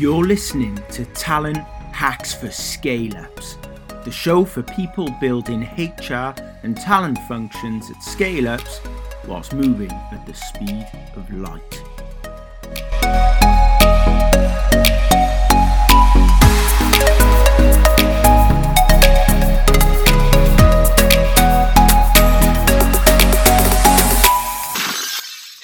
You're listening to Talent Hacks for Scale Ups, the show for people building HR and talent functions at scale ups whilst moving at the speed of light.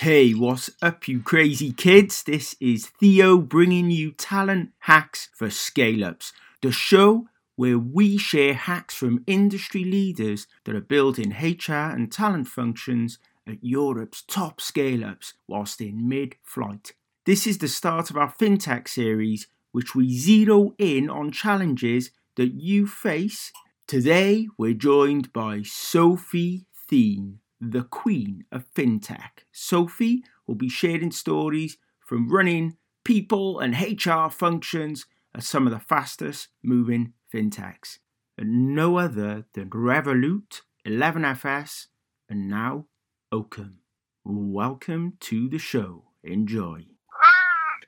Hey, what's up, you crazy kids? This is Theo bringing you talent hacks for scale ups, the show where we share hacks from industry leaders that are building HR and talent functions at Europe's top scale ups whilst in mid flight. This is the start of our FinTech series, which we zero in on challenges that you face. Today, we're joined by Sophie Thien the queen of fintech. Sophie will be sharing stories from running people and HR functions at some of the fastest moving fintechs. And no other than Revolut, 11FS, and now iwoca. Welcome to the show. Enjoy.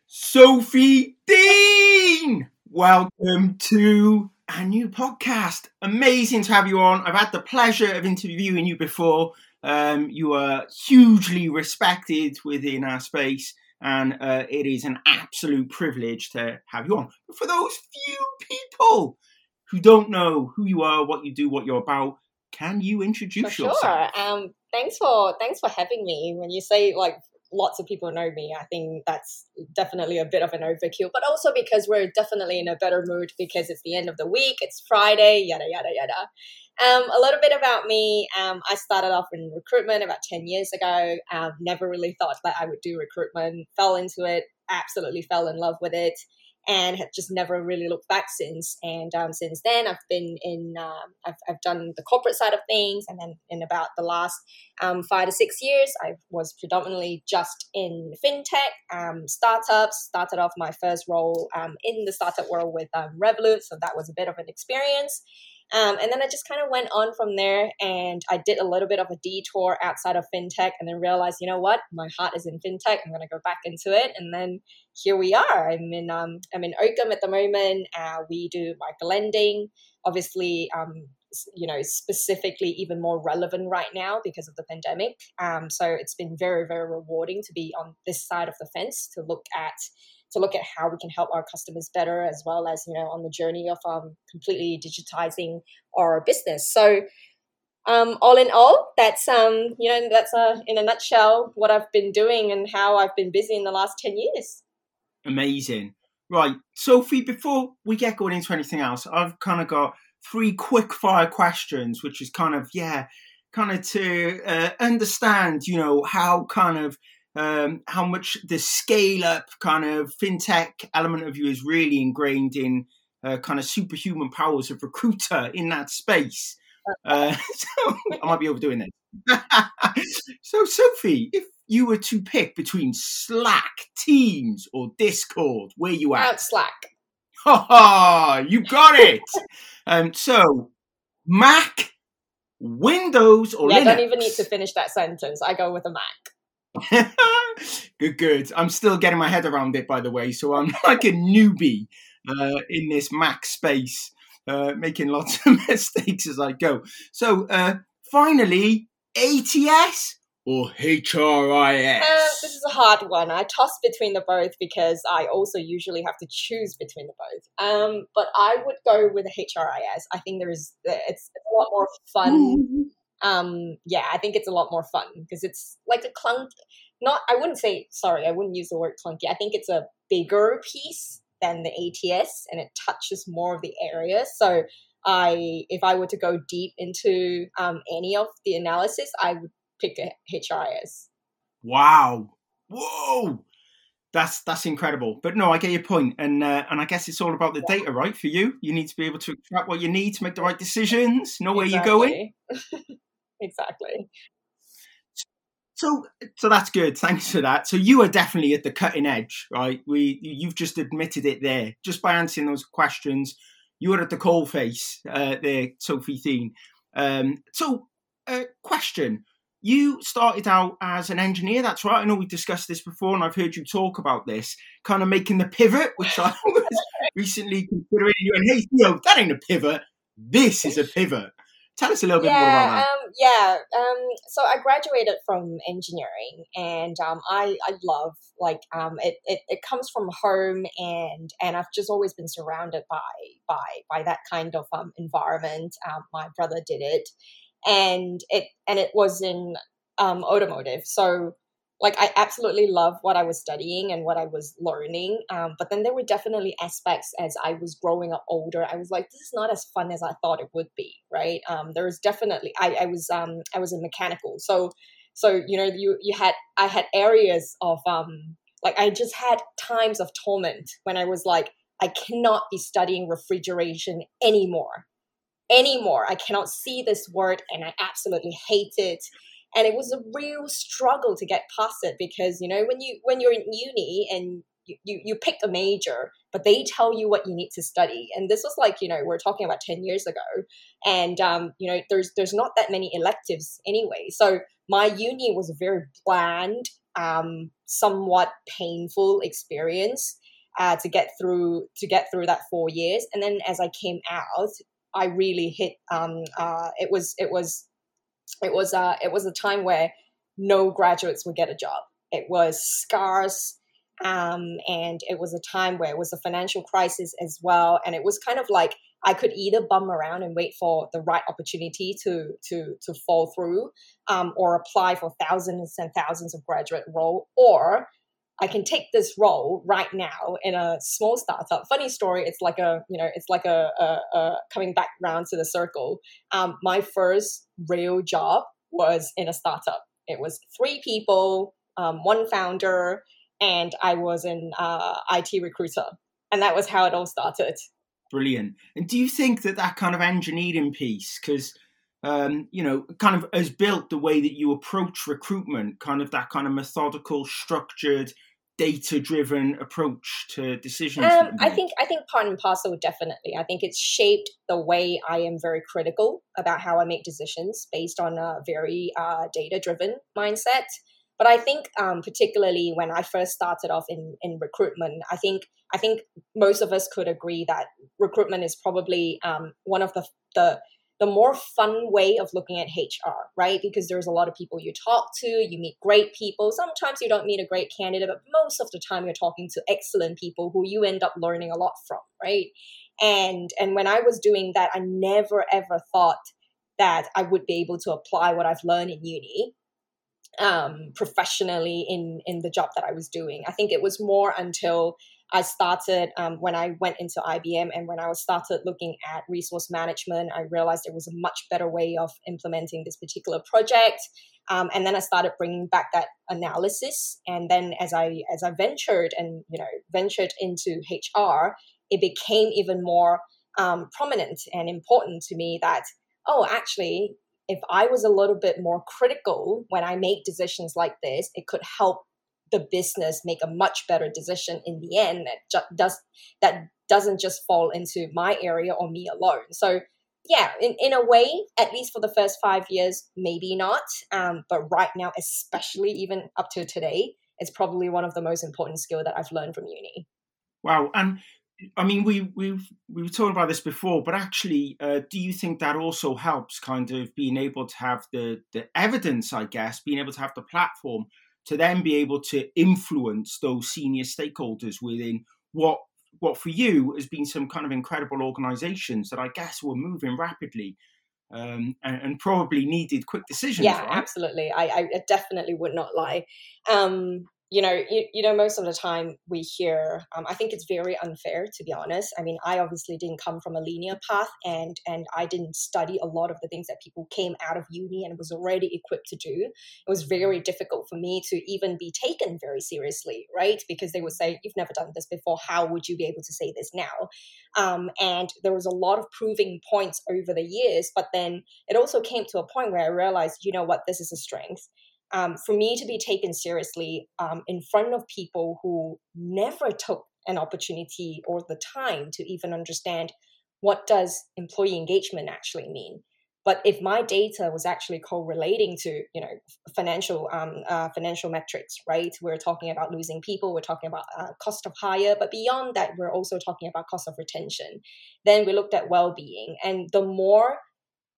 Sophie Thien! Welcome to a new podcast. Amazing to have you on. I've had the pleasure of interviewing you before, um, you are hugely respected within our space, and uh, it is an absolute privilege to have you on. But for those few people who don't know who you are, what you do, what you're about, can you introduce for yourself? Sure. Um, thanks for thanks for having me. When you say like lots of people know me, I think that's definitely a bit of an overkill. But also because we're definitely in a better mood because it's the end of the week, it's Friday, yada yada yada. Um, a little bit about me. Um, I started off in recruitment about 10 years ago. Um, never really thought that I would do recruitment. Fell into it, absolutely fell in love with it, and have just never really looked back since. And um, since then, I've been in, um, I've, I've done the corporate side of things. And then in about the last um, five to six years, I was predominantly just in fintech, startups. Started off my first role in the startup world with Revolut. So that was a bit of an experience. Um, and then I just kind of went on from there and I did a little bit of a detour outside of fintech and then realized, you know what, my heart is in fintech. I'm going to go back into it. And then here we are. I'm in, um, I'm in iwoca at the moment. Uh, we do micro lending. Obviously, um, you know, specifically even more relevant right now because of the pandemic. Um, so it's been very, very rewarding to be on this side of the fence to look at to look at how we can help our customers better, as well as you know on the journey of um, completely digitizing our business. So, um, all in all, that's um, you know that's uh, in a nutshell what I've been doing and how I've been busy in the last ten years. Amazing, right, Sophie. Before we get going into anything else, I've kind of got three quick fire questions, which is kind of yeah, kind of to uh, understand, you know, how kind of um, how much the scale up kind of fintech element of you is really ingrained in uh, kind of superhuman powers of recruiter in that space. Uh, so I might be overdoing this. so, Sophie, if you were to pick between Slack, Teams, or Discord, where you at? Out Slack. Ha ha! You got it. um, so, Mac, Windows, or yeah, Linux? I don't even need to finish that sentence. I go with a Mac. good, good. I'm still getting my head around it, by the way. So I'm like a newbie uh, in this Mac space, uh, making lots of mistakes as I go. So uh, finally, ATS or HRIS? Uh, this is a hard one. I toss between the both because I also usually have to choose between the both. Um, but I would go with HRIS. I think there is it's, it's a lot more fun um yeah i think it's a lot more fun because it's like a clunk not i wouldn't say sorry i wouldn't use the word clunky i think it's a bigger piece than the ats and it touches more of the areas so i if i were to go deep into um, any of the analysis i would pick a hris wow. Whoa. That's that's incredible. But no i get your point and uh, and i guess it's all about the data right for you. You need to be able to extract what you need to make the right decisions know where exactly. you're going exactly. So, so that's good. Thanks for that. So you are definitely at the cutting edge, right? We, you've just admitted it there, just by answering those questions. You are at the coal face uh, there, Sophie Thien. Um, so, uh, question: you started out as an engineer. That's right. I know we discussed this before, and I've heard you talk about this, kind of making the pivot, which I was recently considering. You and hey, Theo, that ain't a pivot. This is a pivot. Tell us a little bit yeah, more about that. Um, yeah. Um, so I graduated from engineering, and um, I I love like um, it, it it comes from home, and and I've just always been surrounded by by by that kind of um, environment. Um, my brother did it, and it and it was in um, automotive. So like I absolutely love what I was studying and what I was learning. Um, but then there were definitely aspects as I was growing up older. I was like, this is not as fun as I thought it would be, right? Um, there was definitely I, I was um I was in mechanical, so so you know you you had I had areas of um like I just had times of torment when I was like I cannot be studying refrigeration anymore anymore. I cannot see this word and I absolutely hate it. And it was a real struggle to get past it because, you know, when you when you're in uni and you, you, you pick a major, but they tell you what you need to study. And this was like, you know, we're talking about 10 years ago. And um, you know, there's there's not that many electives anyway. So my uni was a very bland, um, somewhat painful experience. Uh, to get through to get through that four years and then as i came out I really hit. Um, uh, it was it was it was uh, it was a time where no graduates would get a job. It was scarce, um, and it was a time where it was a financial crisis as well. And it was kind of like I could either bum around and wait for the right opportunity to to to fall through, um, or apply for thousands and thousands of graduate role, or I can take this role right now in a small startup. Funny story. It's like a, you know, it's like a, a, a coming back round to the circle. Um, my first real job was in a startup. It was three people, um, one founder, and I was an uh, IT recruiter. And that was how it all started. Brilliant. And do you think that that kind of engineering piece, because um, you know, kind of has built the way that you approach recruitment, kind of that kind of methodical, structured, data driven approach to decisions? Um, I think I think part and parcel definitely. I think it's shaped the way I am very critical about how I make decisions based on a very uh, data driven mindset. But I think um, particularly when I first started off in, in recruitment, I think I think most of us could agree that recruitment is probably um, one of the the the more fun way of looking at HR, right? Because there's a lot of people you talk to, you meet great people. Sometimes you don't meet a great candidate, but most of the time you're talking to excellent people who you end up learning a lot from, right? And and when I was doing that, I never ever thought that I would be able to apply what I've learned in uni um, professionally in in the job that I was doing. I think it was more until I started um, when I went into IBM and when I was started looking at resource management, I realized there was a much better way of implementing this particular project. Um, and then I started bringing back that analysis. And then as I as I ventured and you know ventured into HR, it became even more um, prominent and important to me that oh, actually, if I was a little bit more critical when I make decisions like this, it could help the business make a much better decision in the end that ju- does that doesn't just fall into my area or me alone. So yeah, in, in a way, at least for the first five years, maybe not. Um, but right now, especially even up to today, it's probably one of the most important skill that I've learned from uni. Wow, and I mean, we we we were talking about this before, but actually, uh, do you think that also helps, kind of being able to have the the evidence, I guess, being able to have the platform to then be able to influence those senior stakeholders within what what for you has been some kind of incredible organizations that I guess were moving rapidly um, and, and, probably needed quick decisions. Yeah, right? absolutely. I, I, definitely would not lie. Um, you know, you, you know, most of the time we hear, um, I think it's very unfair to be honest. I mean, I obviously didn't come from a linear path and, and I didn't study a lot of the things that people came out of uni and was already equipped to do. It was very difficult for me to even be taken very seriously, right? Because they would say, you've never done this before. How would you be able to say this now? Um, and there was a lot of proving points over the years, but then it also came to a point where I realized, you know what, this is a strength um, for me to be taken seriously um, in front of people who never took an opportunity or the time to even understand what does employee engagement actually mean. But if my data was actually correlating to you know financial um, uh, financial metrics right? We're talking about losing people we're talking about uh, cost of hire but beyond that we're also talking about cost of retention. Then we looked at well-being and the more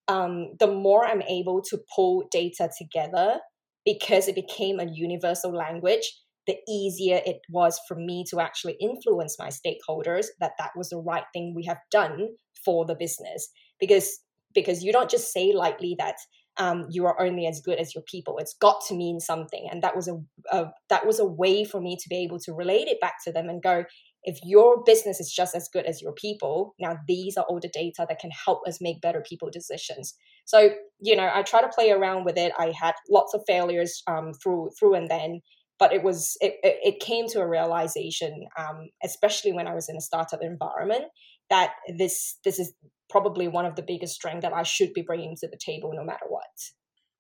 um, the more i'm able to pull data together because it became a universal language the easier it was for me to actually influence my stakeholders that that was the right thing we have done for the business because because you don't just say lightly that um, you are only as good as your people. It's got to mean something, and that was a, a that was a way for me to be able to relate it back to them and go. If your business is just as good as your people, now these are all the data that can help us make better people decisions. So you know, I try to play around with it. I had lots of failures um, through through and then, but it was it, it came to a realization, um, especially when I was in a startup environment, that this this is probably one of the biggest strengths that I should be bringing to the table no matter what.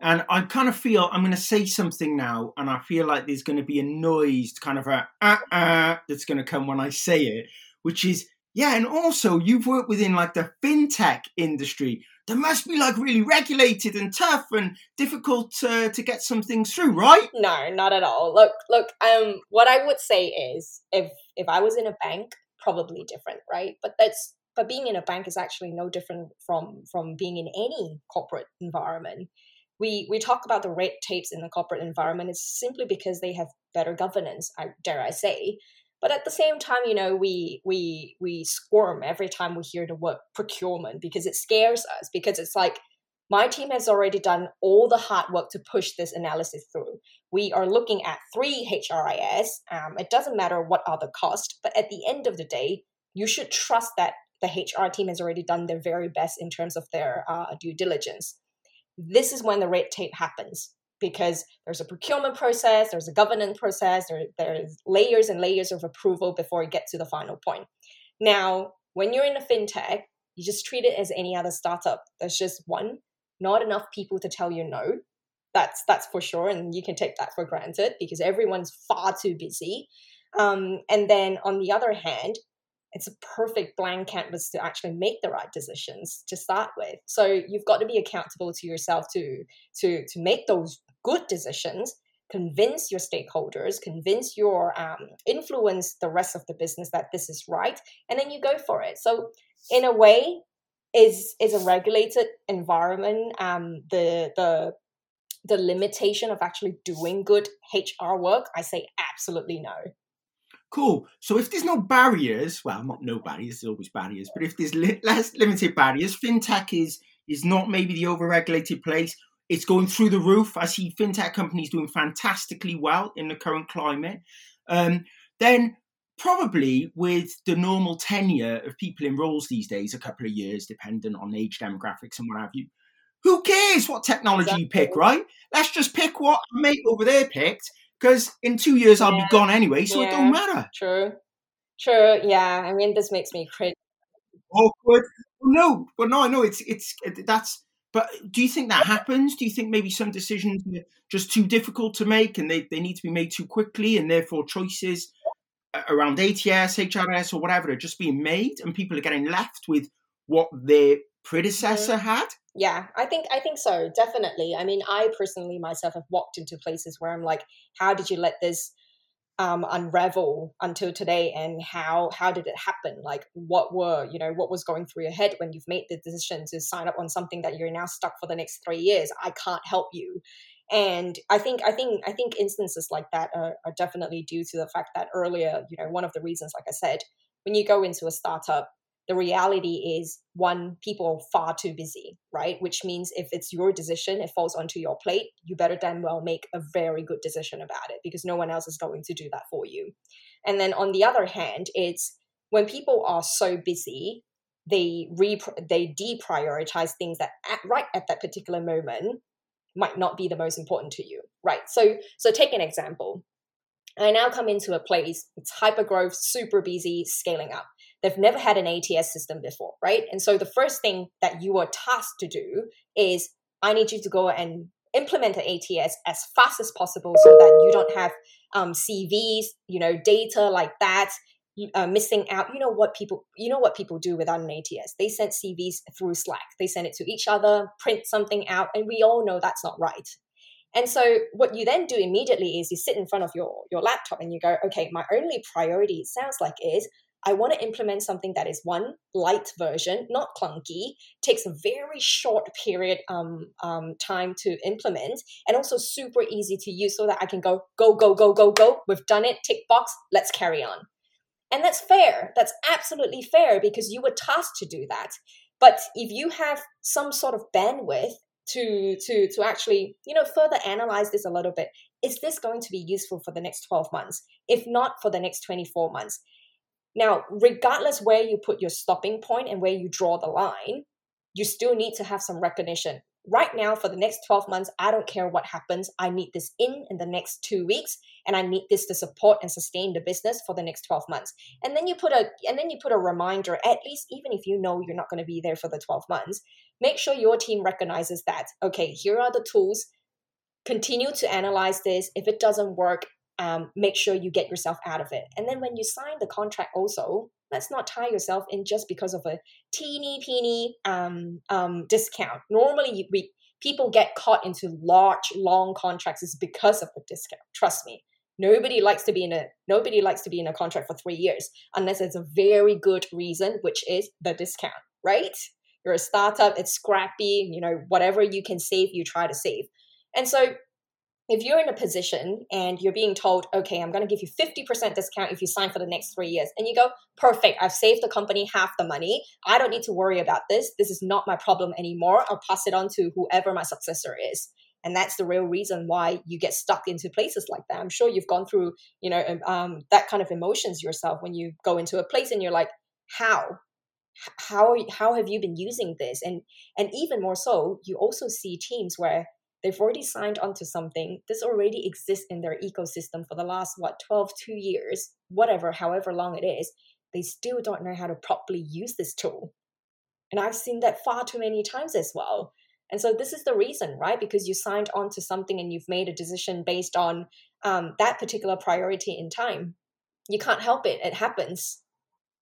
And I kind of feel I'm going to say something now, and I feel like there's going to be a noise, kind of a uh uh, that's going to come when I say it, which is yeah. And also, you've worked within like the fintech industry. There must be like really regulated and tough and difficult uh, to get some things through, right? No, not at all. Look, look. Um, what I would say is, if if I was in a bank, probably different, right? But that's but being in a bank is actually no different from from being in any corporate environment we we talk about the red tapes in the corporate environment it's simply because they have better governance I, dare i say but at the same time you know we we we squirm every time we hear the word procurement because it scares us because it's like my team has already done all the hard work to push this analysis through. We are looking at three HRIS. Um, it doesn't matter what are the cost, but at the end of the day, you should trust that the HR team has already done their very best in terms of their uh, due diligence. This is when the red tape happens because there's a procurement process, there's a governance process, there, there's layers and layers of approval before it gets to the final point. Now, when you're in a fintech, you just treat it as any other startup. There's just one, not enough people to tell you no. That's that's for sure, and you can take that for granted because everyone's far too busy. Um, and then on the other hand, it's a perfect blank canvas to actually make the right decisions to start with. So you've got to be accountable to yourself to to to make those good decisions convince your stakeholders convince your um, influence the rest of the business that this is right and then you go for it. So in a way is is a regulated environment um, the the the limitation of actually doing good hr work? I say absolutely no Cool. So if there's no barriers, well, not no barriers, there's always barriers, but if there's li- less limited barriers, fintech is is not maybe the overregulated place. It's going through the roof. I see fintech companies doing fantastically well in the current climate. Um, then probably with the normal tenure of people in roles these days, a couple of years, dependent on age demographics and what have you. Who cares what technology exactly. you pick, right? Let's just pick what mate over there picked because in two years I'll be gone anyway, so yeah. it don't matter. True, true. Yeah, I mean, this makes me cringe. Awkward. No, but no, I know it's it's that's. But do you think that happens? Do you think maybe some decisions are just too difficult to make and they, they need to be made too quickly and therefore choices around ATS, HRS, or whatever are just being made and people are getting left with what their predecessor mm-hmm. had? Yeah i think i think so definitely. I mean i personally myself have walked into places where i'm like how did you let this um, unravel until today and how how did it happen? Like what were you know what was going through your head when you've made the decision to sign up on something that you're now stuck for the next three years? I can't help you. And i think i think i think instances like that are, are definitely due to the fact that earlier you know one of the reasons like i said when you go into a startup the reality is one people are far too busy right? Which means if it's your decision it falls onto your plate you better damn well make a very good decision about it because no one else is going to do that for you. And then on the other hand it's when people are so busy they re they deprioritize things that at, right at that particular moment might not be the most important to you right? So so take an example. I now come into a place, it's hyper growth, super busy, scaling up. They've never had an ATS system before, right? And so the first thing that you are tasked to do is I need you to go and implement an ATS as fast as possible so that you don't have um, CVs, you know, data like that uh, missing out. You know what people you know what people do without an ATS. They send CVs through Slack. They send it to each other, print something out, and we all know that's not right. And so what you then do immediately is you sit in front of your your laptop and you go, okay, my only priority it sounds like is I want to implement something that is one light version, not clunky, takes a very short period um, um, time to implement, and also super easy to use, so that I can go go go go go go. We've done it. Tick box. Let's carry on. And that's fair. That's absolutely fair because you were tasked to do that. But if you have some sort of bandwidth to to to actually you know further analyze this a little bit, is this going to be useful for the next 12 months? If not for the next 24 months. Now, regardless where you put your stopping point and where you draw the line, you still need to have some recognition. Right now for the next 12 months i don't care what happens. I need this in in the next two weeks and i need this to support and sustain the business for the next 12 months. And then you put a and then you put a reminder at least even if you know you're not going to be there for the 12 months make sure your team recognizes that okay here are the tools. Continue to analyze this. If it doesn't work um, make sure you get yourself out of it and then when you sign the contract also let's not tie yourself in just because of a teeny peeny um, um, discount. Normally, we people get caught into large, long contracts is because of the discount. Trust me. Nobody likes to be in a nobody likes to be in a contract for three years unless it's a very good reason, which is the discount, right? You're a startup, it's scrappy, you know, whatever you can save, you try to save. And so if you're in a position and you're being told, okay, I'm going to give you 50% discount if you sign for the next three years, and you go, perfect, I've saved the company half the money. I don't need to worry about this. This is not my problem anymore. I'll pass it on to whoever my successor is. And that's the real reason why you get stuck into places like that. I'm sure you've gone through, you know, um, um that kind of emotions yourself when you go into a place and you're like, how? How how have you been using this? And and even more so, you also see teams where they've already signed onto something. This already exists in their ecosystem for the last what 12 2 years whatever however long it is. They still don't know how to properly use this tool. And i've seen that far too many times as well. And so this is the reason right? Because you signed on to something and you've made a decision based on um, that particular priority in time. You can't help it. It happens.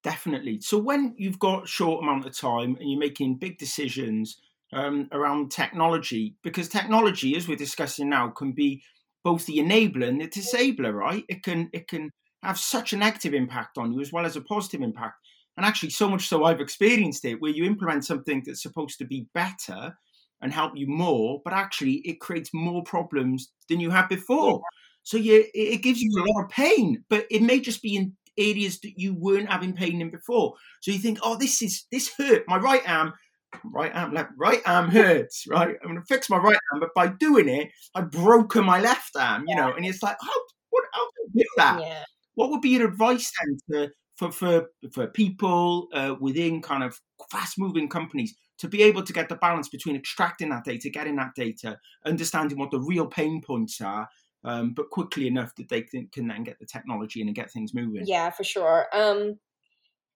Definitely. So when you've got short amount of time and you're making big decisions um, around technology because technology, as we're discussing now, can be both the enabler and the disabler. Right? It can it can have such a negative impact on you as well as a positive impact. And actually, so much so I've experienced it where you implement something that's supposed to be better and help you more, but actually it creates more problems than you had before. So yeah, it gives you a lot of pain, but it may just be in areas that you weren't having pain in before. So you think, oh, this is this hurt my right arm right arm, left, right arm hurts, right? I'm going to fix my right arm, but by doing it, I've broken my left arm, you yeah. know. And it's like, how, what, how do you do that? Yeah. What would be your advice then to, for for for people uh, within kind of fast moving companies to be able to get the balance between extracting that data, getting that data, understanding what the real pain points are, um, but quickly enough that they can, can, then get the technology in and get things moving. Yeah, for sure. Um,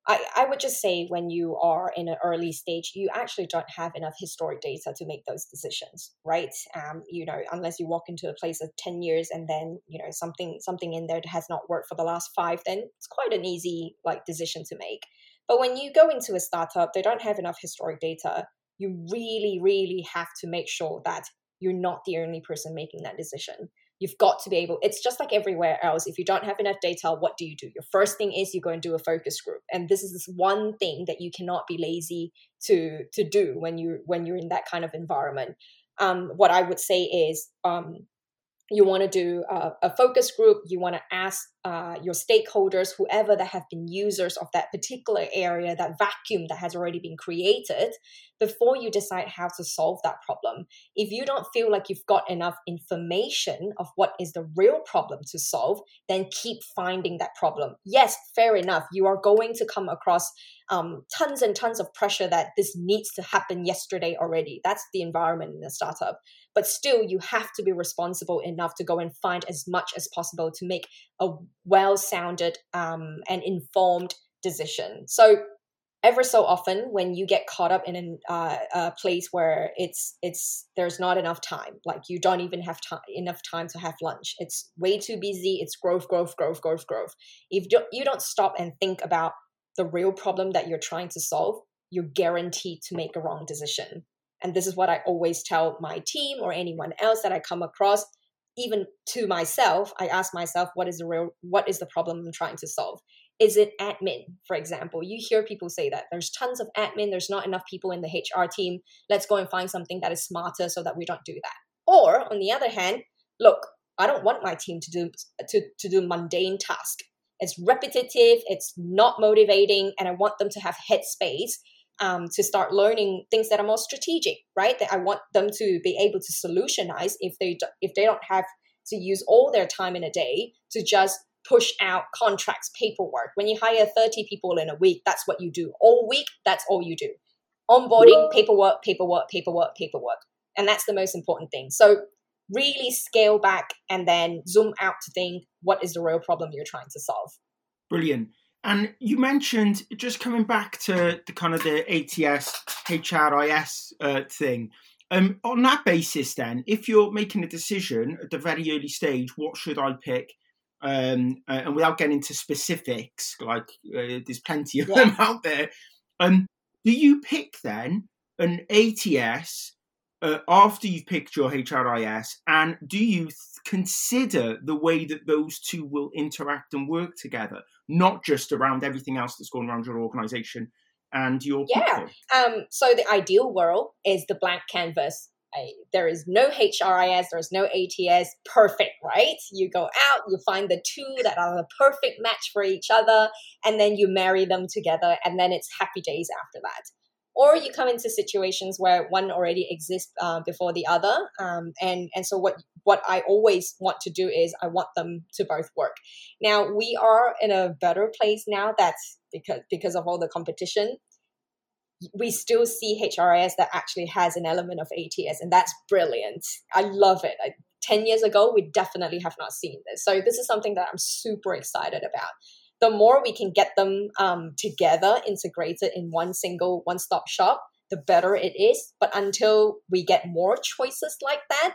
I, I would just say when you are in an early stage, you actually don't have enough historic data to make those decisions, right? Um, you know, unless you walk into a place of 10 years and then, you know, something something in there that has not worked for the last five, then it's quite an easy like decision to make. But when you go into a startup, they don't have enough historic data. You really, really have to make sure that you're not the only person making that decision You've got to be able, it's just like everywhere else. If you don't have enough data, what do you do? Your first thing is you go and do a focus group. And this is this one thing that you cannot be lazy to to do when you when you're in that kind of environment. Um, what I would say is um, you want to do a, a, focus group you want to ask uh, your stakeholders whoever that have been users of that particular area that vacuum that has already been created before you decide how to solve that problem. If you don't feel like you've got enough information of what is the real problem to solve then keep finding that problem. Yes fair enough you are going to come across um, tons and tons of pressure that this needs to happen yesterday already. That's the environment in a startup. But still you have to be responsible enough to go and find as much as possible to make a well sounded um, and informed decision. So ever so often when you get caught up in an, uh, a place where it's it's there's not enough time like you don't even have time enough time to have lunch it's way too busy it's growth growth growth growth growth. If don't you don't stop and think about the real problem that you're trying to solve you're guaranteed to make a wrong decision. And this is what i always tell my team or anyone else that i come across even to myself i ask myself what is the real what is the problem i'm trying to solve is it admin, for example? You hear people say that there's tons of admin, there's not enough people in the HR team. Let's go and find something that is smarter so that we don't do that. Or on the other hand, look, I don't want my team to do to, to do mundane tasks. It's repetitive, it's not motivating, and I want them to have headspace um, to start learning things that are more strategic, right? That I want them to be able to solutionize if they do, if they don't have to use all their time in a day to just push out contracts, paperwork. When you hire 30 people in a week, that's what you do. All week, that's all you do. Onboarding, paperwork, paperwork, paperwork, paperwork. And that's the most important thing. So really scale back and then zoom out to think what is the real problem you're trying to solve. Brilliant. And you mentioned just coming back to the kind of the ATS HRIS uh, thing. Um, on that basis, then, if you're making a decision at the very early stage, what should I pick? um, uh, and without getting into specifics, like uh, there's plenty of yeah. them out there. Um, do you pick then an ATS uh, after you've picked your HRIS, and do you th- consider the way that those two will interact and work together, not just around everything else that's going around your organization and your yeah. Um, so the ideal world is the blank canvas I, there is no HRIS, there is no ATS, perfect, right? You go out, you find the two that are the perfect match for each other, and then you marry them together, and then it's happy days after that. Or you come into situations where one already exists uh, before the other, um, and and so what what I always want to do is I want them to both work. Now we are in a better place now that's because because of all the competition we still see HRIS that actually has an element of ATS, and that's brilliant. I love it. I, 10 years ago, we definitely have not seen this. So, this is something that I'm super excited about. The more we can get them um, together, integrated in one single one stop shop, the better it is. But until we get more choices like that,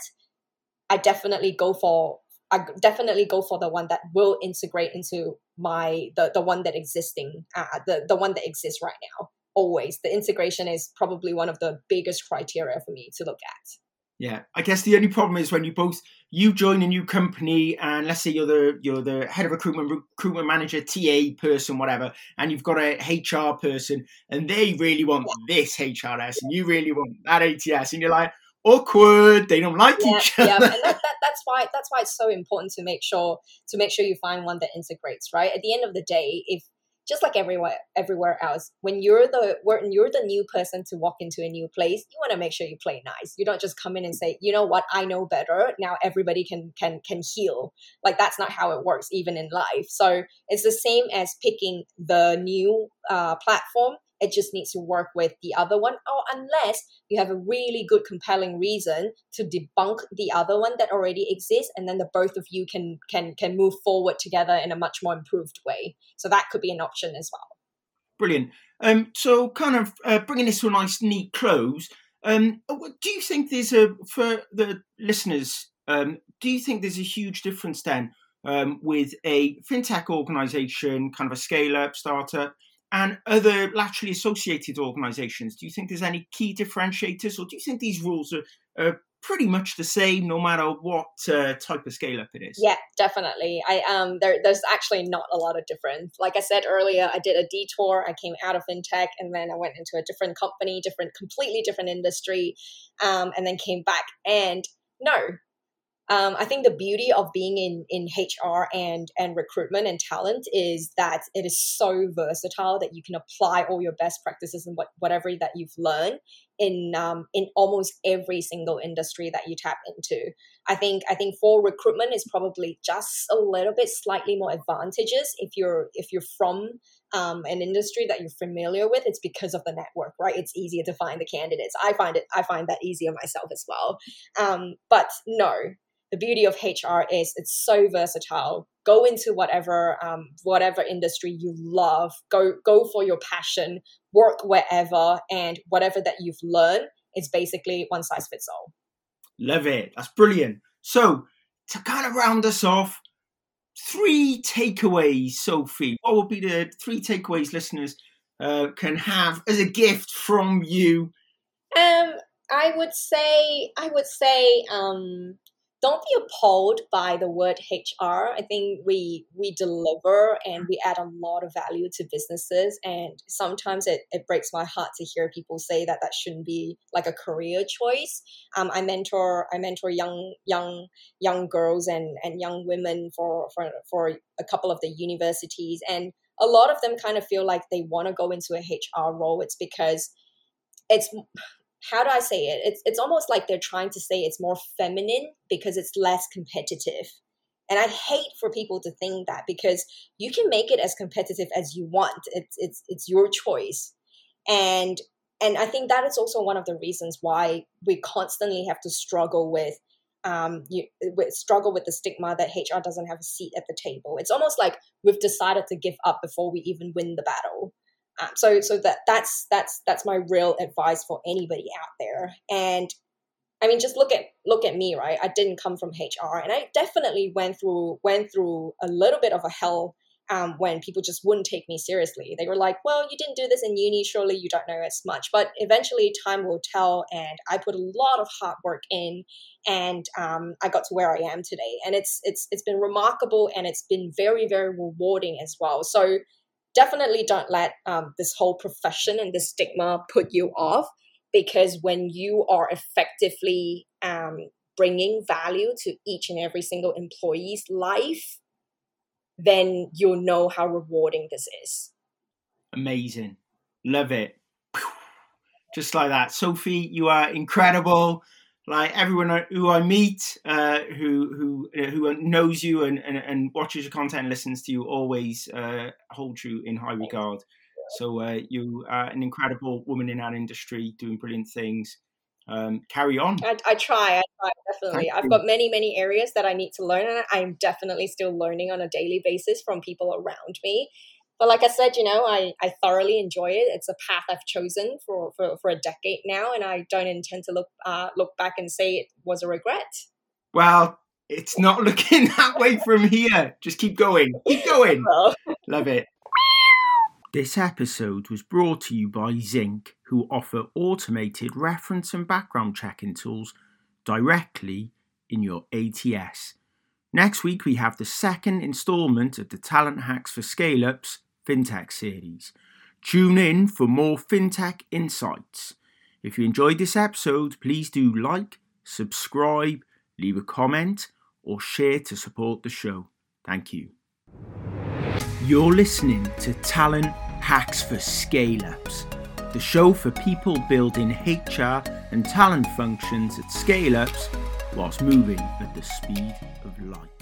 I definitely go for I definitely go for the one that will integrate into my the the one that existing uh, the the one that exists right now always the integration is probably one of the biggest criteria for me to look at yeah i guess the only problem is when you both you join a new company and let's say you're the you're the head of recruitment recruitment manager ta person whatever and you've got a hr person and they really want this hrs and you really want that ats and you're like awkward they don't like yeah, each other. yeah and that, that, that's why that's why it's so important to make sure to make sure you find one that integrates right? At the end of the day if just like everywhere everywhere else when you're the when you're the new person to walk into a new place you want to make sure you play nice. You don't just come in and say you know what? I know better. Now everybody can can can heal. Like that's not how it works even in life. So it's the same as picking the new uh, platform it just needs to work with the other one, or unless you have a really good, compelling reason to debunk the other one that already exists, and then the both of you can can can move forward together in a much more improved way. So that could be an option as well. Brilliant. Um, so, kind of uh, bringing this to a nice, neat close. Um, do you think there's a for the listeners? Um, do you think there's a huge difference then um, with a fintech organization, kind of a scale up startup, and other laterally associated organizations? Do you think there's any key differentiators, or do you think these rules are, are pretty much the same no matter what uh, type of scale up it is? Yeah, definitely. I um, there, there's actually not a lot of difference. Like I said earlier, I did a detour. I came out of fintech, and then I went into a different company, different, completely different industry, um, and then came back. And no, um, I think the beauty of being in in HR and and recruitment and talent is that it is so versatile that you can apply all your best practices and what whatever that you've learned in um, in almost every single industry that you tap into. I think I think for recruitment is probably just a little bit slightly more advantageous if you're if you're from um, an industry that you're familiar with. It's because of the network, right? It's easier to find the candidates. I find it I find that easier myself as well. Um, but no, the beauty of HR is it's so versatile. Go into whatever um, whatever industry you love. Go go for your passion. Work wherever, and whatever that you've learned is basically one size fits all. Love it. That's brilliant. So to kind of round us off, three takeaways, Sophie. What would be the three takeaways listeners uh, can have as a gift from you? Um, I would say, I would say, um, don't be appalled by the word HR. I think we we deliver and we add a lot of value to businesses, and sometimes it, it breaks my heart to hear people say that that shouldn't be like a career choice. Um, I mentor I mentor young young young girls and and young women for for for a couple of the universities, and a lot of them kind of feel like they want to go into a HR role. It's because it's how do I say it? It's it's almost like they're trying to say it's more feminine because it's less competitive. And I hate for people to think that because you can make it as competitive as you want. It's it's it's your choice. And and I think that is also one of the reasons why we constantly have to struggle with um, you with, struggle with the stigma that HR doesn't have a seat at the table. It's almost like we've decided to give up before we even win the battle. Um, so so that that's that's that's my real advice for anybody out there. And I mean, just look at look at me, right? I didn't come from HR, and I definitely went through went through a little bit of a hell um, when people just wouldn't take me seriously. They were like, "Well, you didn't do this in uni, surely you don't know as much." But eventually, time will tell, and I put a lot of hard work in, and um, I got to where I am today. And it's it's it's been remarkable, and it's been very very rewarding as well. So definitely don't let um, this whole profession and this stigma put you off because when you are effectively um, bringing value to each and every single employee's life, then you'll know how rewarding this is. Amazing. Love it. Just like that. Sophie, you are incredible like everyone who I meet, uh, who who uh, who knows you and, and, and, watches your content and listens to you, always uh, hold you in high regard. So uh, you are an incredible woman in our industry, doing brilliant things. Um, carry on. I, I, try. I try definitely. Thank I've you. got many many areas that I need to learn, and I'm definitely still learning on a daily basis from people around me but like I said, you know, I, I thoroughly enjoy it. It's a path I've chosen for, for, for a decade now, and I don't intend to look uh, look back and say it was a regret. Well, it's not looking that way from here. Just keep going. Keep going. Love it. This episode was brought to you by Zinc, who offer automated reference and background checking tools directly in your ATS. Next week, we have the second installment of the Talent Hacks for Scale Ups FinTech series. Tune in for more FinTech insights. If you enjoyed this episode, please do like, subscribe, leave a comment, or share to support the show. Thank you. You're listening to Talent Hacks for Scale Ups, the show for people building HR and talent functions at scale ups whilst moving at the speed of light.